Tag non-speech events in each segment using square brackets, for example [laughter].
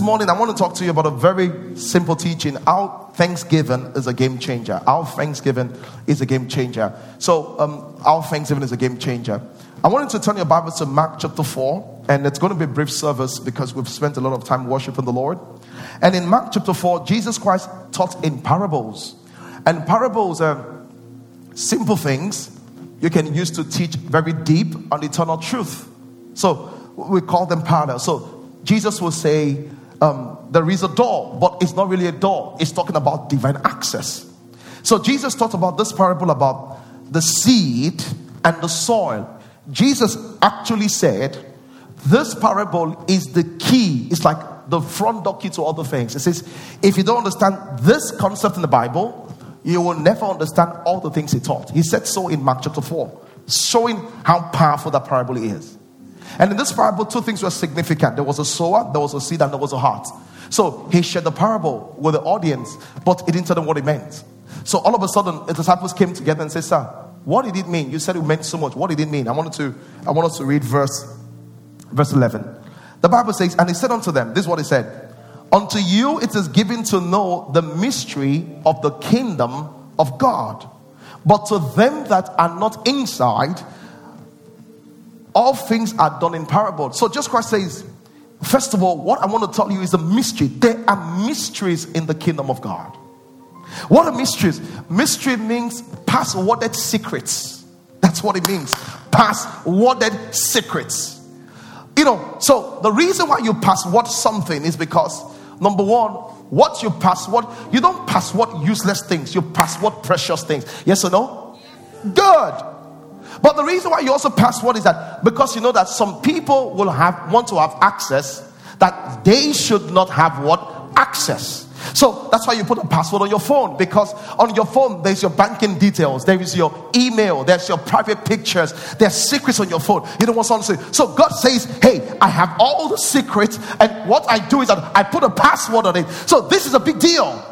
morning I want to talk to you about a very simple teaching. Our Thanksgiving is a game changer. Our Thanksgiving is a game changer. So, um, our Thanksgiving is a game changer. I wanted to turn your Bible to Mark chapter 4, and it's going to be a brief service because we've spent a lot of time worshiping the Lord. And in Mark chapter 4, Jesus Christ taught in parables. And parables are simple things you can use to teach very deep on eternal truth. So we call them parables. So Jesus will say, um, There is a door, but it's not really a door, it's talking about divine access. So Jesus talked about this parable about the seed and the soil. Jesus actually said, This parable is the key. It's like the front door key to other things. It says, If you don't understand this concept in the Bible, you will never understand all the things he taught. He said so in Mark chapter 4, showing how powerful that parable is. And in this parable, two things were significant there was a sower, there was a seed, and there was a heart. So he shared the parable with the audience, but he didn't tell them what it meant. So all of a sudden, the disciples came together and said, Sir, what did it mean? You said it meant so much. What did it mean? I wanted to, I wanted to read verse, verse 11. The Bible says, And he said unto them, This is what he said. Unto you it is given to know the mystery of the kingdom of God. But to them that are not inside, all things are done in parable. So Jesus Christ says, first of all, what I want to tell you is a mystery. There are mysteries in the kingdom of God. What are mysteries? Mystery means passworded secrets. That's what it means. Passworded secrets. You know, so the reason why you password something is because number one, what you password, you don't password useless things, you password precious things. Yes or no? Good. But the reason why you also password is that because you know that some people will have want to have access that they should not have what access. So that's why you put a password on your phone because on your phone there's your banking details, there is your email, there's your private pictures, there's secrets on your phone. You don't want someone to say. So God says, Hey, I have all the secrets, and what I do is that I put a password on it. So this is a big deal.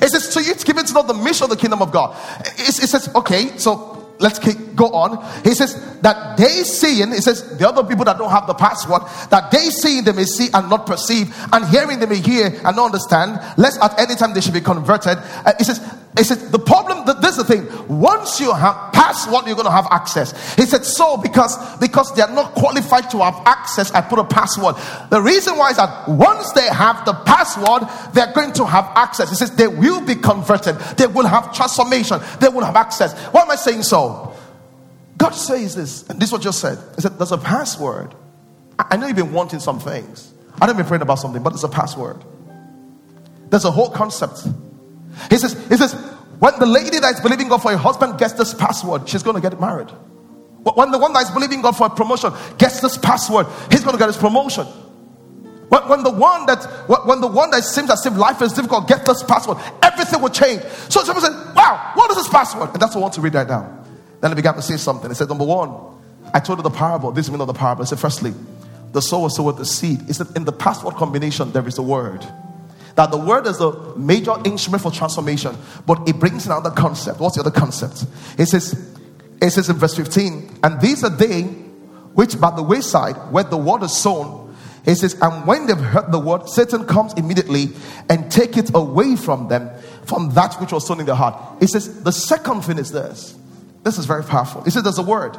It says, so you it's given to know the mission of the kingdom of God. It, it says, okay, so let's keep, go on. He says that they seeing, he says the other people that don't have the password, that they seeing they may see and not perceive, and hearing they may hear and not understand, lest at any time they should be converted. Uh, he says, he said, the problem, that this is the thing. Once you have passed what you're going to have access. He said, so because, because they are not qualified to have access, I put a password. The reason why is that once they have the password, they're going to have access. He says, they will be converted. They will have transformation. They will have access. Why am I saying so? God says this, and this was just said. He said, there's a password. I know you've been wanting some things. I don't been praying about something, but there's a password. There's a whole concept he says, he says, when the lady that is believing God for a husband gets this password, she's going to get married. When the one that is believing God for a promotion gets this password, he's going to get his promotion. When, when the one that when the one that seems as if life is difficult gets this password, everything will change. So someone said, "Wow, what is this password?" And that's what I want to read right now. Then I began to say something. He said, "Number one, I told you the parable. This is meaning of the parable. I said, firstly, the sower sowed the seed. He said, in the password combination there is a word." That the word is a major instrument for transformation, but it brings another concept. What's the other concept? It says, it says in verse 15, and these are they which by the wayside where the word is sown. It says, and when they've heard the word, Satan comes immediately and take it away from them, from that which was sown in their heart. It says, the second thing is this. This is very powerful. It says, there's a word,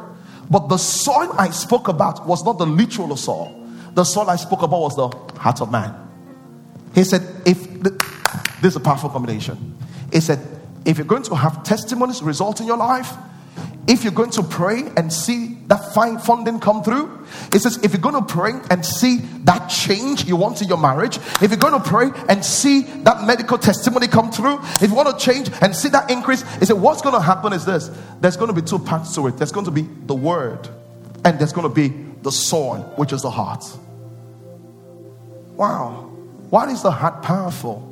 but the soil I spoke about was not the literal soil. The soil I spoke about was the heart of man. He said, if the, this is a powerful combination. He said, if you're going to have testimonies result in your life, if you're going to pray and see that fine funding come through, it says, if you're going to pray and see that change you want in your marriage, if you're going to pray and see that medical testimony come through, if you want to change and see that increase, he said, what's going to happen is this there's going to be two parts to it. There's going to be the word, and there's going to be the soil, which is the heart. Wow. Why is the heart powerful?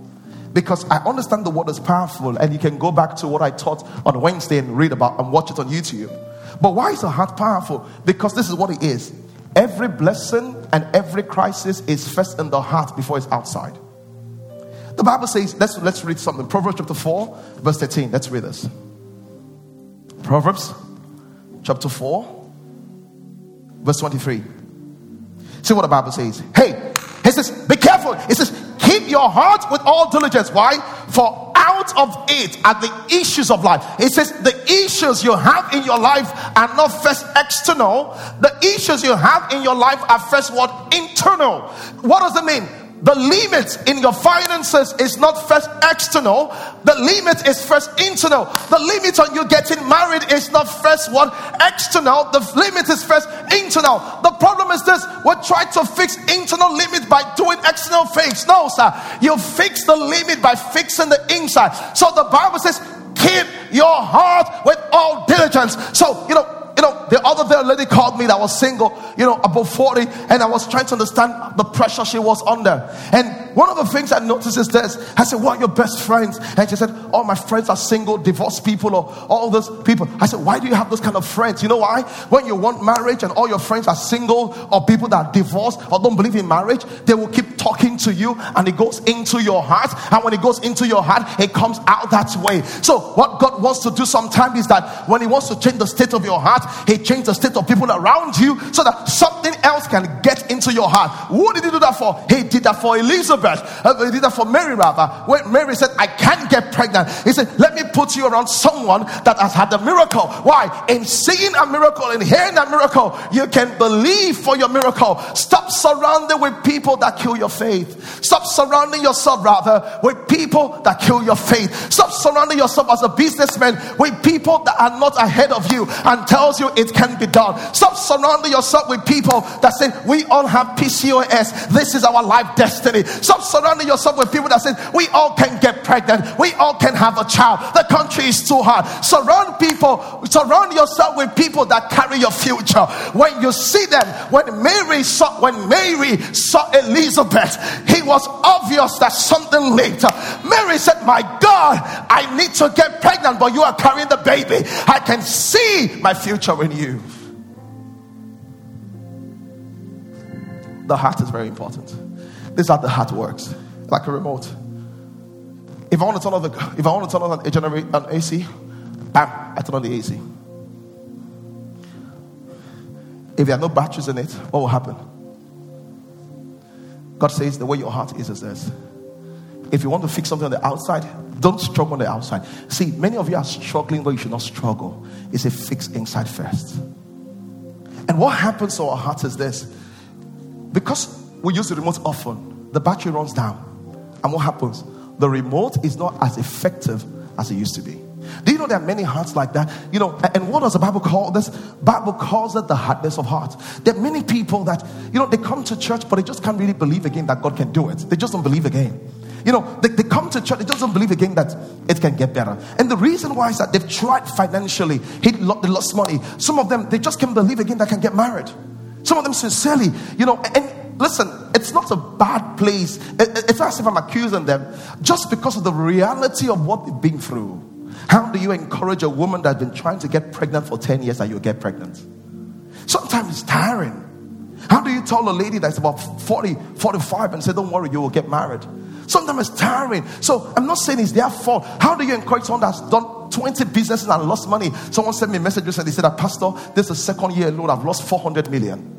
Because I understand the word is powerful, and you can go back to what I taught on Wednesday and read about and watch it on YouTube. But why is the heart powerful? Because this is what it is. Every blessing and every crisis is first in the heart before it's outside. The Bible says, let's, let's read something. Proverbs chapter 4, verse 13. Let's read this. Proverbs chapter 4, verse 23. See what the Bible says. Hey, He says, Be careful. He says, Keep your heart with all diligence. Why? For out of it are the issues of life. He says, The issues you have in your life are not first external, the issues you have in your life are first what? Internal. What does it mean? The limit in your finances is not first external, the limit is first internal. The limit on you getting married is not first one external, the limit is first internal. The problem is this we try to fix internal limit by doing external things. No, sir, you fix the limit by fixing the inside. So the Bible says, keep your heart with all diligence. So, you know, you know, the other day a lady called me that was single, you know, above 40, and I was trying to understand the pressure she was under. And one of the things I noticed is this I said, What are your best friends? And she said, All my friends are single, divorced people, or all those people. I said, Why do you have those kind of friends? You know why? When you want marriage and all your friends are single or people that are divorced or don't believe in marriage, they will keep talking to you and it goes into your heart. And when it goes into your heart, it comes out that way. So, what God wants to do sometimes is that when He wants to change the state of your heart, He changes the state of people around you so that something else can get into your heart. What did He do that for? He did that for Elizabeth. Elizabeth. Uh, for Mary, rather. When Mary said, I can't get pregnant, he said, Let me put you around someone that has had a miracle. Why? In seeing a miracle, in hearing a miracle, you can believe for your miracle. Stop surrounding with people that kill your faith. Stop surrounding yourself, rather, with people that kill your faith. Stop surrounding yourself as a businessman with people that are not ahead of you and tells you it can be done. Stop surrounding yourself with people that say, We all have PCOS. This is our life destiny. Stop Stop surrounding yourself with people that say, we all can get pregnant, we all can have a child. The country is too hard. Surround people, surround yourself with people that carry your future. When you see them, when Mary saw when Mary saw Elizabeth, it was obvious that something later. Mary said, My God, I need to get pregnant, but you are carrying the baby. I can see my future in you. The heart is very important. This is how the heart works, like a remote. If I want to turn on the, if I want to turn on a generator, an AC, bam, I turn on the AC. If there are no batteries in it, what will happen? God says the way your heart is is this. If you want to fix something on the outside, don't struggle on the outside. See, many of you are struggling, but you should not struggle. It's a fix inside first. And what happens to our hearts is this because we use the remote often, the battery runs down. And what happens? The remote is not as effective as it used to be. Do you know there are many hearts like that? You know, and what does the Bible call this? Bible calls it the hardness of heart. There are many people that, you know, they come to church, but they just can't really believe again that God can do it. They just don't believe again. You know, they, they come to church, they just don't believe again that it can get better. And the reason why is that they've tried financially, they lost money. Some of them, they just can't believe again that can get married. Some of them sincerely, you know, and listen, it's not a bad place. It's not as if I'm accusing them just because of the reality of what they've been through. How do you encourage a woman that's been trying to get pregnant for 10 years that you'll get pregnant? Sometimes it's tiring. How do you tell a lady that's about 40, 45 and say, Don't worry, you will get married? Sometimes it's tiring. So I'm not saying it's their fault. How do you encourage someone that's done 20 businesses and lost money? Someone sent me a message and they said, Pastor, this is the second year alone, I've lost 400 million.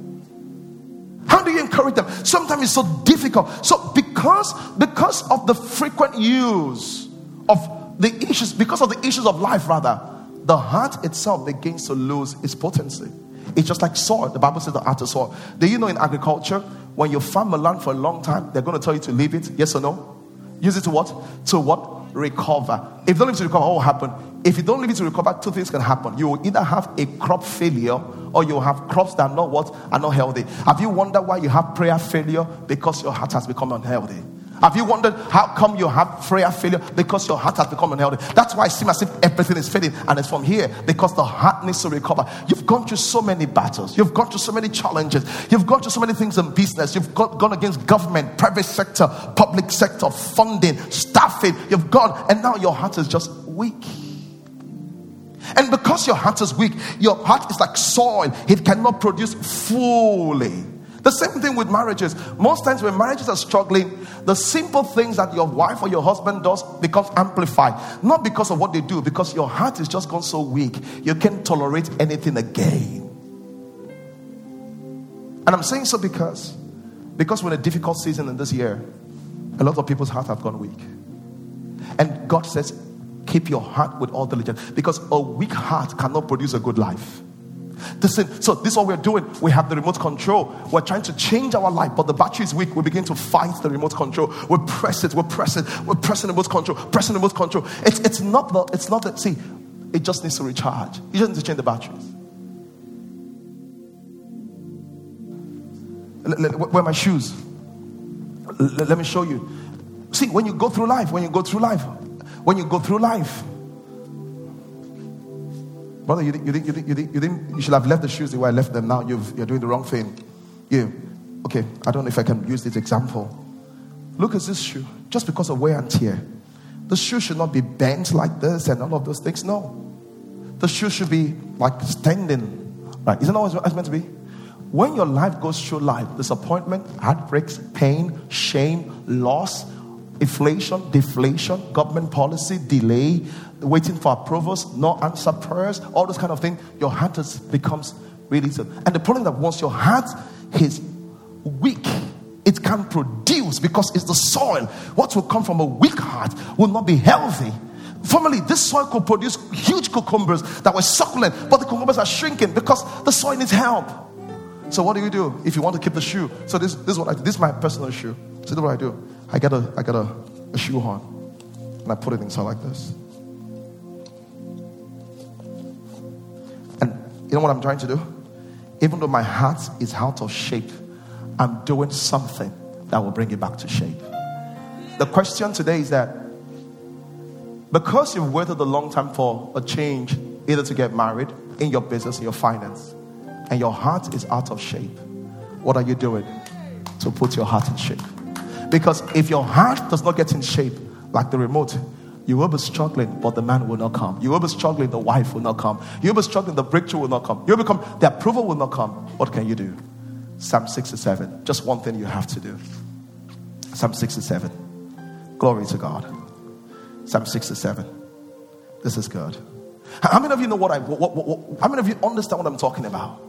Encourage them? Sometimes it's so difficult. So because because of the frequent use of the issues, because of the issues of life, rather, the heart itself begins to lose its potency. It's just like soil. The Bible says the heart is soil. Do you know in agriculture, when you farm a land for a long time, they're going to tell you to leave it? Yes or no? Use it to what? To what? Recover. If you don't it to recover, what will happen? If you don't it to recover, two things can happen. You will either have a crop failure or you will have crops that are not what? Are not healthy. Have you wondered why you have prayer failure? Because your heart has become unhealthy. Have you wondered how come you have prayer failure? Because your heart has become unhealthy. That's why it seems as if everything is failing and it's from here because the heart needs to recover. You've gone through so many battles, you've gone through so many challenges, you've gone through so many things in business, you've got, gone against government, private sector, public sector, funding, staffing. You've gone, and now your heart is just weak. And because your heart is weak, your heart is like soil, it cannot produce fully. The same thing with marriages. Most times when marriages are struggling, the simple things that your wife or your husband does becomes amplified. Not because of what they do, because your heart is just gone so weak, you can't tolerate anything again. And I'm saying so because Because we're in a difficult season in this year, a lot of people's hearts have gone weak. And God says, keep your heart with all diligence because a weak heart cannot produce a good life. Listen, so this is what we're doing. We have the remote control. We're trying to change our life, but the battery is weak. We begin to fight the remote control. We press it, we press it, we're pressing the remote control, pressing the remote control. It's, it's not that, it's not that, see, it just needs to recharge. You just need to change the batteries. Where are my shoes? Let me show you. See, when you go through life, when you go through life, when you go through life, brother, you you you you you, you should have left the shoes the way I left them. Now you are doing the wrong thing. You, okay? I don't know if I can use this example. Look at this shoe. Just because of wear and tear, the shoe should not be bent like this and all of those things. No, the shoe should be like standing. Right? Isn't that what it's meant to be? When your life goes through life, disappointment, heartbreaks, pain, shame, loss, inflation, deflation, government policy, delay, waiting for approvals, no answer prayers, all those kind of things, your heart becomes really so. And the problem that once your heart is weak, it can produce because it's the soil. What will come from a weak heart will not be healthy. Formerly, this soil could produce huge cucumbers that were succulent, but the cucumbers are shrinking because the soil needs help. So what do you do if you want to keep the shoe? So this, this is what I do. This is my personal shoe. Is what I do. I get a I get a, a shoe horn and I put it inside like this. And you know what I'm trying to do? Even though my heart is out of shape, I'm doing something that will bring it back to shape. The question today is that because you've waited a long time for a change, either to get married, in your business, in your finance, and your heart is out of shape, what are you doing to put your heart in shape? Because if your heart does not get in shape, like the remote, you will be struggling, but the man will not come. You will be struggling, the wife will not come. You will be struggling, the breakthrough will not come. You will become, the approval will not come. What can you do? Psalm 67. Just one thing you have to do. Psalm 67. Glory to God. Psalm 67. This is good. How many of you know what I, what, what, what, how many of you understand what I'm talking about?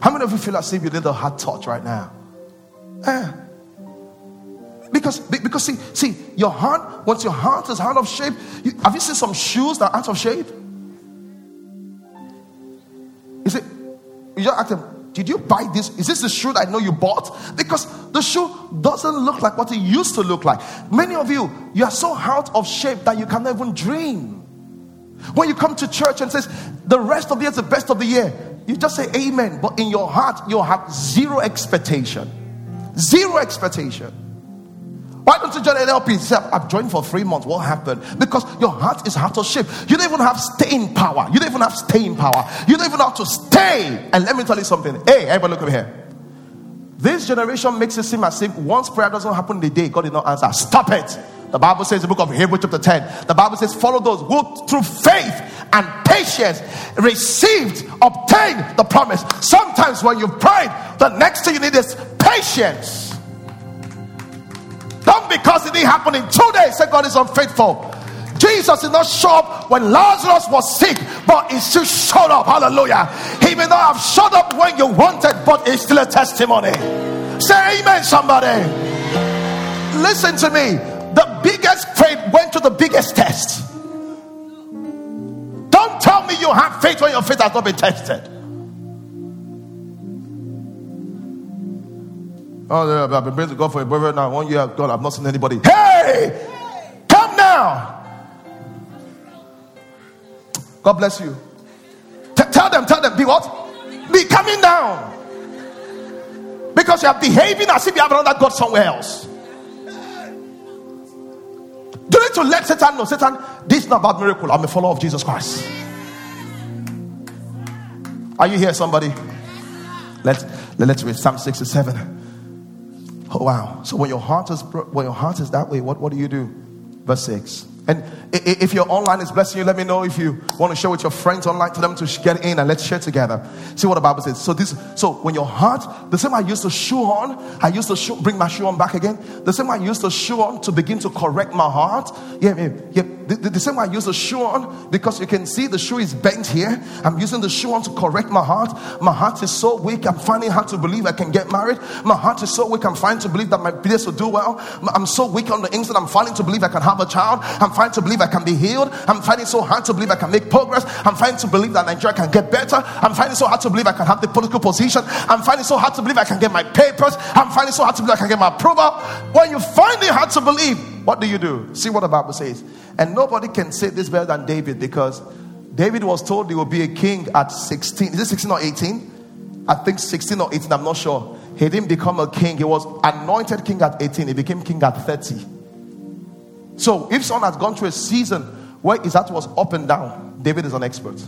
How many of you feel as if you did a hard touch right now? Eh. Because, because see, see, your heart, once your heart is out of shape, you, have you seen some shoes that are out of shape? Is it, you just ask them, did you buy this? Is this the shoe that I know you bought? Because the shoe doesn't look like what it used to look like. Many of you, you are so out of shape that you cannot even dream. When you come to church and says, the rest of the year is the best of the year, you just say amen, but in your heart, you have zero expectation. Zero expectation. Why don't you join NLP? Say, I've joined for three months. What happened? Because your heart is out of shape. You don't even have staying power. You don't even have staying power. You don't even have to stay. And let me tell you something. Hey, everybody, look over here. This generation makes it seem as if once prayer doesn't happen in the day, God did not answer. Stop it. The Bible says, the book of Hebrews, chapter 10, the Bible says, follow those who through faith and patience received, obtained the promise. Sometimes when you've prayed, the next thing you need is patience. Don't because it didn't happen in two days say God is unfaithful. Jesus did not show up when Lazarus was sick, but he still showed up. Hallelujah. He may not have showed up when you wanted, but it's still a testimony. Say amen, somebody. Listen to me the biggest faith went to the biggest test. Don't tell me you have faith when your faith has not been tested. Oh, I've been praying to God for a brother now. One year God, I've not seen anybody. Hey, come now. God bless you. T- tell them, tell them, be what? Be coming down. Because you are behaving as if you have another God somewhere else. Do need to let Satan know? Satan, this is not about miracle. I'm a follower of Jesus Christ. Are you here, somebody? Let's let's read Psalm 67. Oh wow. So when your heart is when your heart is that way, what, what do you do? Verse 6. And if your online is blessing you, let me know if you want to share with your friends online. Tell them to get in and let's share together. See what the Bible says. So this, so when your heart, the same I used to shoe horn, I used to shoe, bring my shoe on back again. The same I used to shoe horn to begin to correct my heart. Yeah, yeah, yeah. The, the, same way I use the shoe horn because you can see the shoe is bent here. I'm using the shoe horn to correct my heart. My heart is so weak. I'm finding hard to believe I can get married. My heart is so weak. I'm finding to believe that my business will do well. I'm so weak on the inside. I'm finding to believe I can have a child. I'm finding to believe I can be healed. I'm finding so hard to believe I can make progress. I'm finding to believe that Nigeria can get better. I'm finding so hard to believe I can have the political position. I'm finding so hard to believe I can get my papers. I'm finding so hard to believe I can get my approval. When you find it hard to believe, what do you do? See what the Bible says. And nobody can say this better than David because David was told he would be a king at 16. Is it 16 or 18? I think 16 or 18, I'm not sure. He didn't become a king. He was anointed king at 18. He became king at 30. So if someone has gone through a season where his heart was up and down, David is an expert.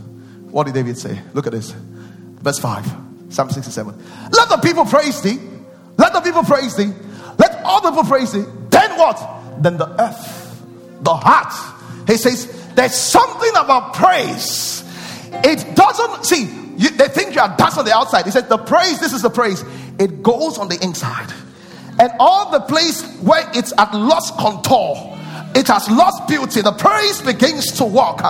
What did David say? Look at this. Verse 5, Psalm 67. Let the people praise thee. Let the people praise thee. Let all the people praise thee. Then what? Then the earth, the heart. He says, There's something about praise. It doesn't, see, you, they think you are dancing on the outside. He said, The praise, this is the praise. It goes on the inside. And all the place where it's at lost contour, it has lost beauty. The praise begins to walk.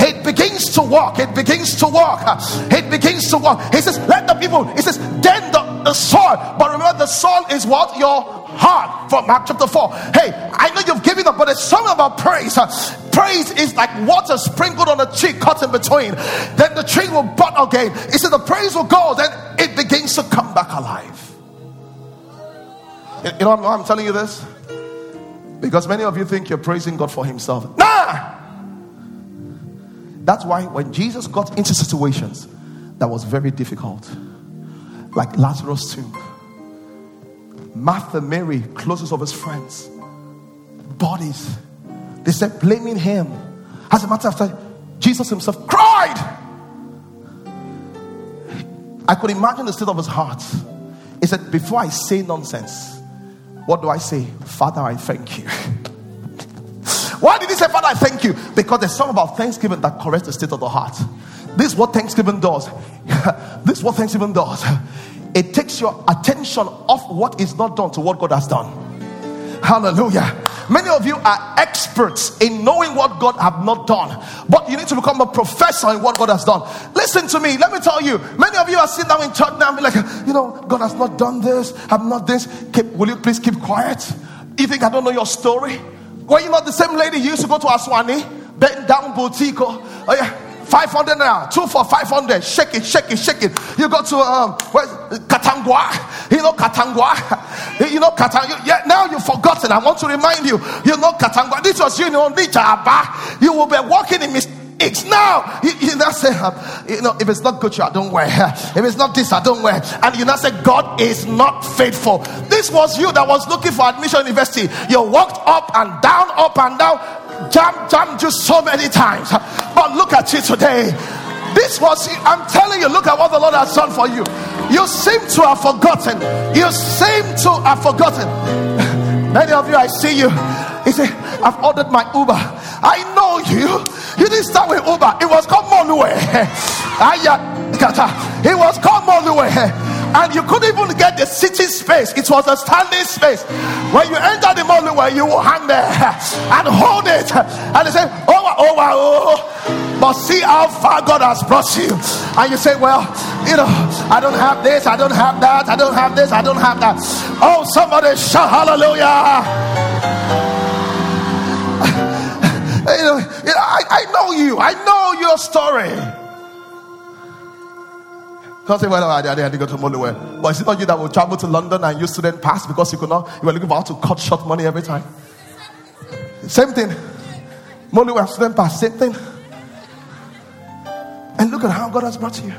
It begins to walk. It begins to walk. It begins to walk. He says, Let the people, he says, then the, the soil. But remember, the soil is what? Your heart. From Mark chapter 4. Hey, I know you've given up, but there's something about praise. Uh, praise is like water sprinkled on a tree, cut in between. Then the tree will bud again. He said, The praise will go, then it begins to come back alive. You know, I'm telling you this? Because many of you think you're praising God for Himself. Nah! That's why when Jesus got into situations that was very difficult, like Lazarus' tomb, Martha, Mary, closest of his friends, bodies, they said, blaming him. As a matter of fact, Jesus himself cried. I could imagine the state of his heart. He said, Before I say nonsense, what do I say? Father, I thank you. [laughs] Why did he say, Father, I thank you? Because there's something about thanksgiving that corrects the state of the heart. This is what thanksgiving does. [laughs] this is what thanksgiving does. It takes your attention off what is not done to what God has done. Hallelujah. Many of you are experts in knowing what God have not done, but you need to become a professor in what God has done. Listen to me. Let me tell you. Many of you are sitting down in church now and be like, you know, God has not done this, I have not this. Keep, will you please keep quiet? You think I don't know your story? Were you not the same lady you used to go to Aswani, bend down boutique? Oh yeah. 500 now, two for 500. Shake it, shake it, shake it. You go to um, where, Katangowa. You know Katangowa. You know Katangowa. Yeah, now you've forgotten. I want to remind you. You know Katangowa. This was you know Nichaba. You will be walking in mistakes now. You, you not say, um, you know, if it's not good, I don't wear. [laughs] If it's not this, I don't wear. And you not say, God is not faithful. This was you that was looking for admission university. You walked up and down, up and down Jump, jump, just so many times. But look at you today. This was, I'm telling you, look at what the Lord has done for you. You seem to have forgotten. You seem to have forgotten. [laughs] Many of you, I see you. He said, I've ordered my Uber. I know you. You didn't start with Uber. It was called Molue. [laughs] It was called Molue and you couldn't even get the sitting space. It was a standing space. When you enter the mall, where you hang there [laughs] and hold it, and they say, oh, "Oh, oh, oh!" But see how far God has brought you, and you say, "Well, you know, I don't have this, I don't have that, I don't have this, I don't have that." Oh, somebody shout hallelujah! [laughs] you know, I, I know you. I know your story. Don't say, well, I, had to go to Molue. But it's not you that will travel to London and use student pass because you could not, you were looking for how to cut short money every time. Same thing. Molue student pass, same thing. And look at how God has brought you.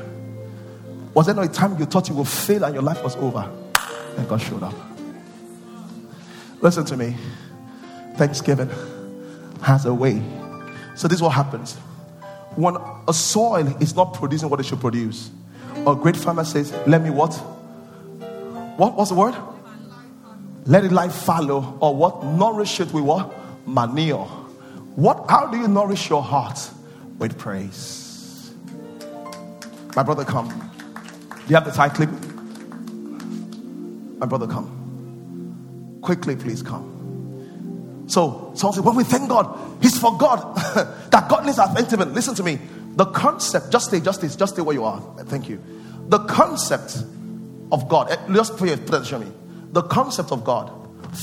Was there not a time you thought you would fail and your life was over? And God showed up. Listen to me. Thanksgiving has a way. So this is what happens. When a soil is not producing what it should produce, a great farmer says, Let me what? What was the word? Let it life follow, or what? Nourish it with what? Manure. What how do you nourish your heart? With praise. My brother, come. Do you have the tie clip? My brother, come. Quickly, please come. So someone said, when we thank God, He's for God. [laughs] that God needs our. Listen to me. The concept, just stay, just stay, just stay where you are. Thank you. The concept of God, eh, just put show me. The concept of God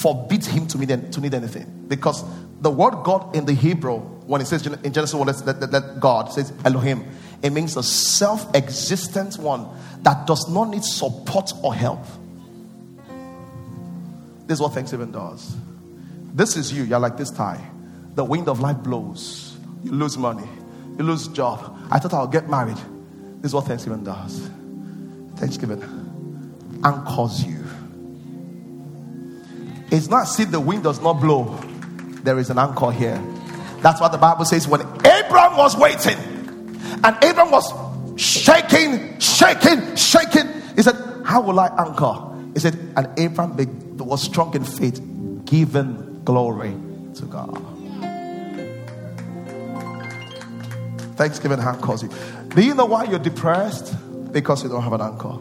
forbids him to need, to need anything. Because the word God in the Hebrew, when it says in Genesis 1, that, that, that God says Elohim, it means a self existent one that does not need support or help. This is what Thanksgiving does. This is you. You're like this tie. The wind of life blows. You lose money. You lose job. I thought I'll get married. This is what Thanksgiving does. Thanksgiving anchors you. It's not see the wind does not blow. There is an anchor here. That's what the Bible says when Abraham was waiting and Abraham was shaking, shaking, shaking. He said, How will I anchor? He said, And Abraham was strong in faith, giving glory to God. Thanksgiving anchors you. Do you know why you're depressed? Because you don't have an anchor.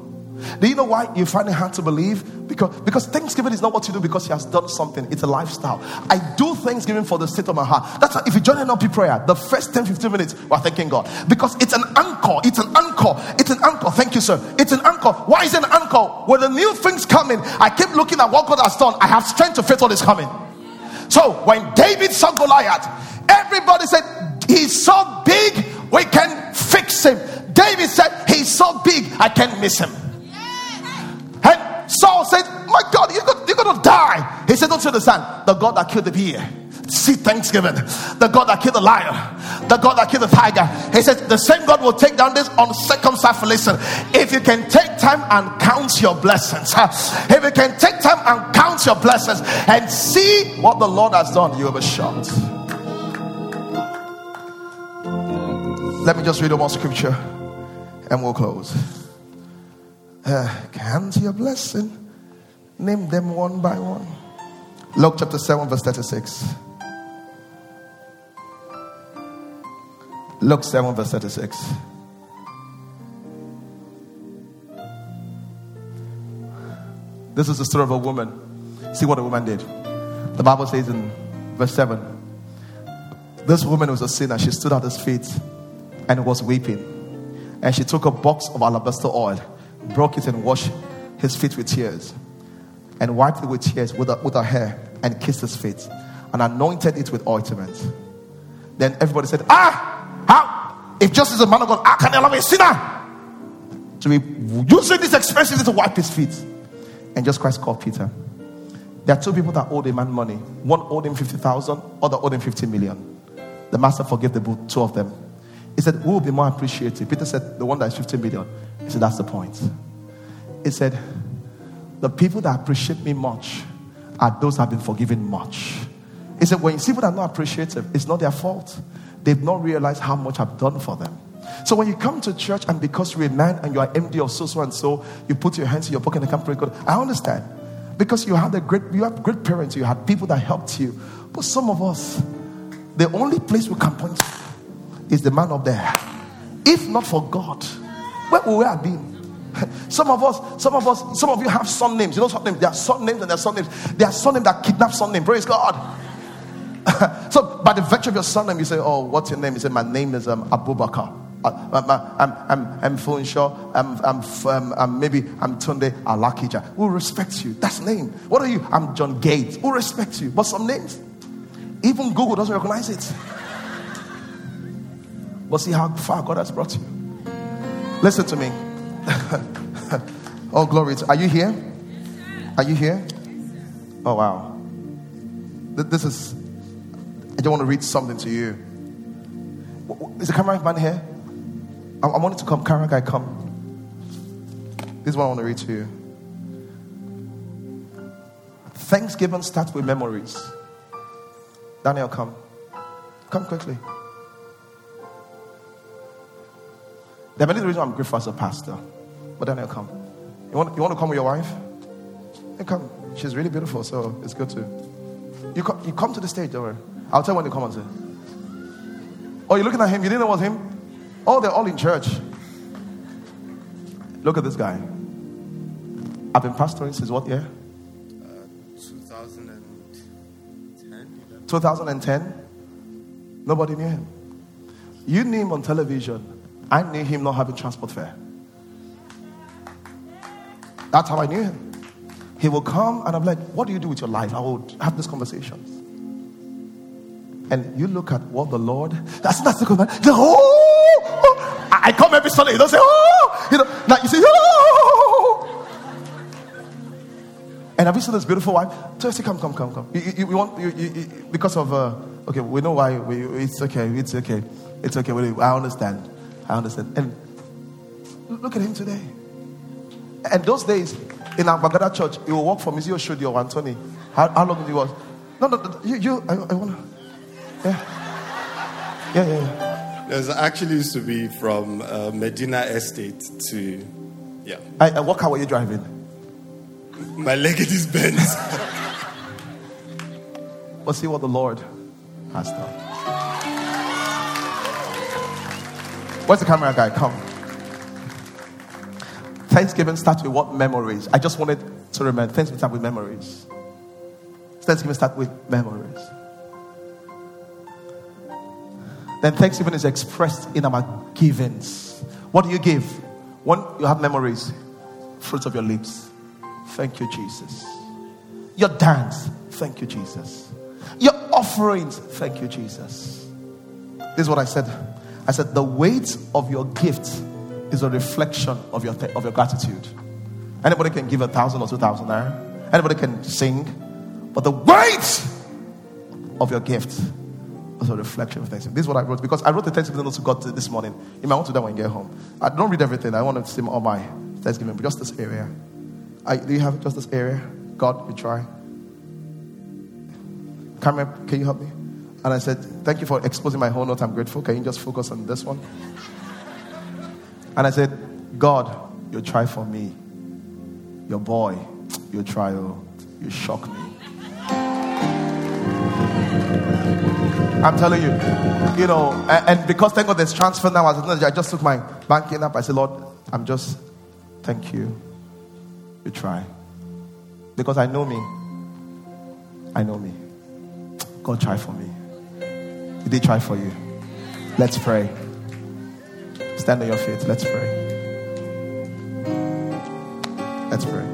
Do you know why you find it hard to believe? Because, because Thanksgiving is not what you do because He has done something. It's a lifestyle. I do Thanksgiving for the state of my heart. That's why if you join an NLP prayer, the first 10, 15 minutes, we're thanking God. Because it's an anchor. It's an anchor. It's an anchor. Thank you, sir. It's an anchor. Why is it an anchor? When the new things coming, I keep looking at what God has done. I have strength to face what is coming. So when David saw Goliath, everybody said, He's so big, we can fix him. David said, He's so big, I can't miss him. And Saul said, My God, you're going, you're going to die. He said, Don't you understand? The God that killed the deer. See Thanksgiving. The God that killed the lion. The God that killed the tiger. He said, The same God will take down this uncircumcised Listen, If you can take time and count your blessings, if you can take time and count your blessings and see what the Lord has done, you will be shocked. Let me just read one scripture and we'll close. Uh, count your blessing. Name them one by one. Luke chapter 7, verse 36. Luke 7, verse 36. This is the story of a woman. See what a woman did. The Bible says in verse 7 this woman was a sinner. She stood at his feet and was weeping. And she took a box of alabaster oil broke it and washed his feet with tears, and wiped it with tears with her, with her hair, and kissed his feet, and anointed it with ointment. Then everybody said, Ah, how? If just as a man of God, how can I love a sinner? To be using this expression to wipe his feet. And Jesus Christ called Peter. There are two people that owed a man money. One owed him 50,000, other owed him 50 million. The master forgave the two of them. He said, Who will be more appreciative? Peter said, The one that is 50 million. He said, That's the point. He said, The people that appreciate me much are those that have been forgiven much. He said, When you see people that are not appreciative, it's not their fault. They've not realized how much I've done for them. So when you come to church and because you're a man and you are MD of so so and so, you put your hands in your pocket and come pray God. I understand. Because you had a great you have great parents, you had people that helped you. But some of us, the only place we can point is the man up there. If not for God, where would we have been? Some of us, some of us, some of you have son names. You know some names? There are son names and there are son names. There are son names that kidnap son name. Praise God. [laughs] so by the virtue of your son name, you say, Oh, what's your name? You say, My name is um, Abubakar. Uh, I'm, I'm, I'm Funsho. I'm, I'm, um, I'm, maybe I'm Tunde Alakija. Who respects you? That's name. What are you? I'm John Gates. Who respects you? But some names, even Google doesn't recognize it. But see how far God has brought you. Listen to me. [laughs] oh, glory. To, are you here? Are you here? Oh, wow. This is, I just want to read something to you. Is the camera man here? I, I wanted to come. Camera guy, come. This is what I want to read to you. Thanksgiving starts with memories. Daniel, come. Come quickly. There are many reasons I'm grateful as a pastor. But Daniel, come. You want, you want to come with your wife? Come. She's really beautiful, so it's good to. You, come, you come to the stage, don't worry. I'll tell you when you come and say. Oh, you're looking at him? You didn't know it was him? Oh, they're all in church. Look at this guy. I've been pastoring since what year? Uh, 2010. 2010? Nobody knew him. You knew him on television. I knew him not having transport fare. That's how I knew him. He will come and I'm like, What do you do with your life? I will have these conversations. And you look at what the Lord, that's, that's the command. Oh, oh, I come every Sunday. You don't say, Oh, you know, like you say, Oh. And have you seen this beautiful wife? Say, Come, come, come, come. You, you, you want, you, because of, uh, okay, we know why. We, it's okay, it's okay. It's okay. I understand. I understand. And look at him today. And those days, in our Gbagada church, he will walk from Izio Shodio or Anthony. How, how long did he was? No, no, no, you, you I, I want to. Yeah. Yeah, yeah, yeah. There's actually used to be from uh, Medina Estate to, yeah. I, I, what car were you driving? My Legacy Benz. [laughs] but see what the Lord has done. Where's the camera guy? Come. Thanksgiving starts with what memories? I just wanted to remember. Thanksgiving starts with memories. Thanksgiving starts with memories. Then Thanksgiving is expressed in our givings. What do you give? When you have memories, fruits of your lips. Thank you, Jesus. Your dance, thank you, Jesus. Your offerings, thank you, Jesus. This is what I said. I said, the weight of your gift is a reflection of your, of your gratitude. Anybody can give a thousand or two thousand there. Anybody can sing. But the weight of your gift is a reflection of thanksgiving. This is what I wrote because I wrote the Thanksgiving notes to God this morning. You might want to do that when you get home. I don't read everything. I want to see all my Thanksgiving, but just this area. I, do you have just this area? God, you try. Camera, can you help me? And I said, Thank you for exposing my whole note. I'm grateful. Can you just focus on this one? And I said, God, you try for me. Your boy, you try, oh, you shock me. I'm telling you, you know, and, and because thank God there's transfer now, I just took my banking up. I said, Lord, I'm just, thank you. You try. Because I know me. I know me. God try for me. Did he try for you? Let's pray. Stand on your feet. Let's pray. Let's pray.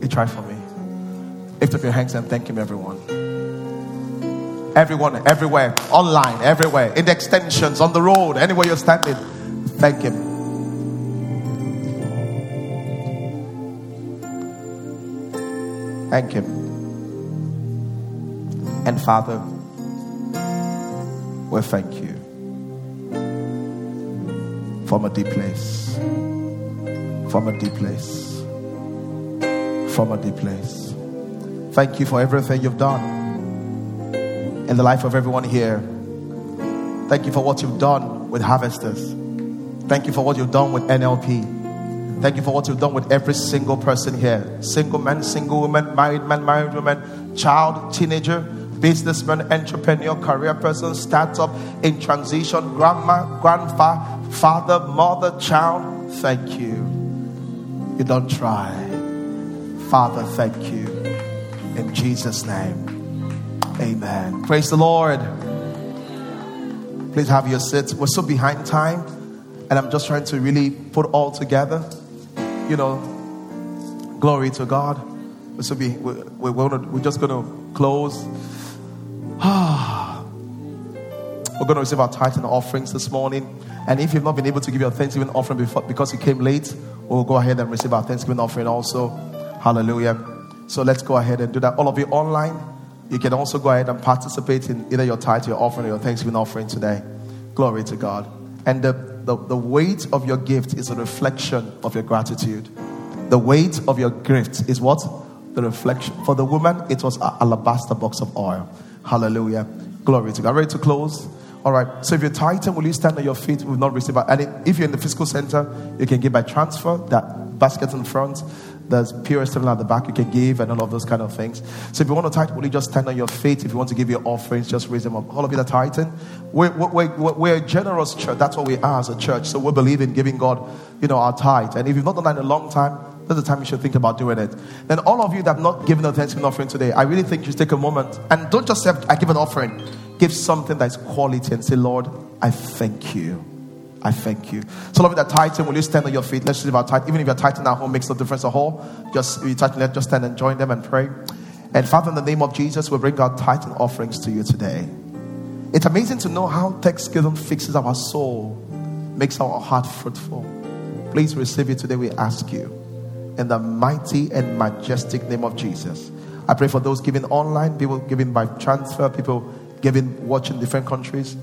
He tried for me. Lift up your hands and thank him, everyone. Everyone, everywhere, online, everywhere, in the extensions, on the road, anywhere you're standing, thank him. Thank him. And Father, we thank you from a deep place. From a deep place. From a deep place. Thank you for everything you've done in the life of everyone here. Thank you for what you've done with harvesters. Thank you for what you've done with NLP. Thank you for what you've done with every single person here single man, single woman, married man, married woman, child, teenager, businessman, entrepreneur, career person, startup, in transition, grandma, grandfather Father, mother, child, thank you. You don't try. Father, thank you. In Jesus' name, amen. Praise the Lord. Please have your seats. We're so behind time, and I'm just trying to really put all together. You know, glory to God. So we're, we're, we're just going to close. [sighs] we're going to receive our tithe and offerings this morning. And if you've not been able to give your Thanksgiving offering before, because you came late, we'll go ahead and receive our Thanksgiving offering also. Hallelujah. So let's go ahead and do that. All of you online, you can also go ahead and participate in either your tithe, your offering, or your Thanksgiving offering today. Glory to God. And the, the, the weight of your gift is a reflection of your gratitude. The weight of your gift is what? The reflection. For the woman, it was an alabaster box of oil. Hallelujah. Glory to God. Ready to close? All right. So if you're tightened, will you stand on your feet? We've not received. And if you're in the physical center, you can give by transfer. That basket in front. There's POS at the back. You can give and all of those kind of things. So if you want to tighten, will you just stand on your feet? If you want to give your offerings, just raise them up. All of you that tighten. We're, we're, we're, a generous church. That's what we are as a church. So we believe in giving God, you know, our tithe. And if you've not done that in a long time, that's the time you should think about doing it. Then, all of you that have not given a Thanksgiving offering today, I really think you should take a moment and don't just say, I give an offering. Give something that's quality and say, Lord, I thank you. I thank you. So, you that tithing, will you stand on your feet? Let's receive our tithe. Even if you're tithing at home, makes no difference at all. Just you tithing, let's just stand and join them and pray. And Father, in the name of Jesus, we bring our tithing offerings to you today. It's amazing to know how Thanksgiving fixes our soul, makes our heart fruitful. Please receive it today, we ask you. In the mighty and majestic name of Jesus. I pray for those giving online, people giving by transfer, people giving watching different countries.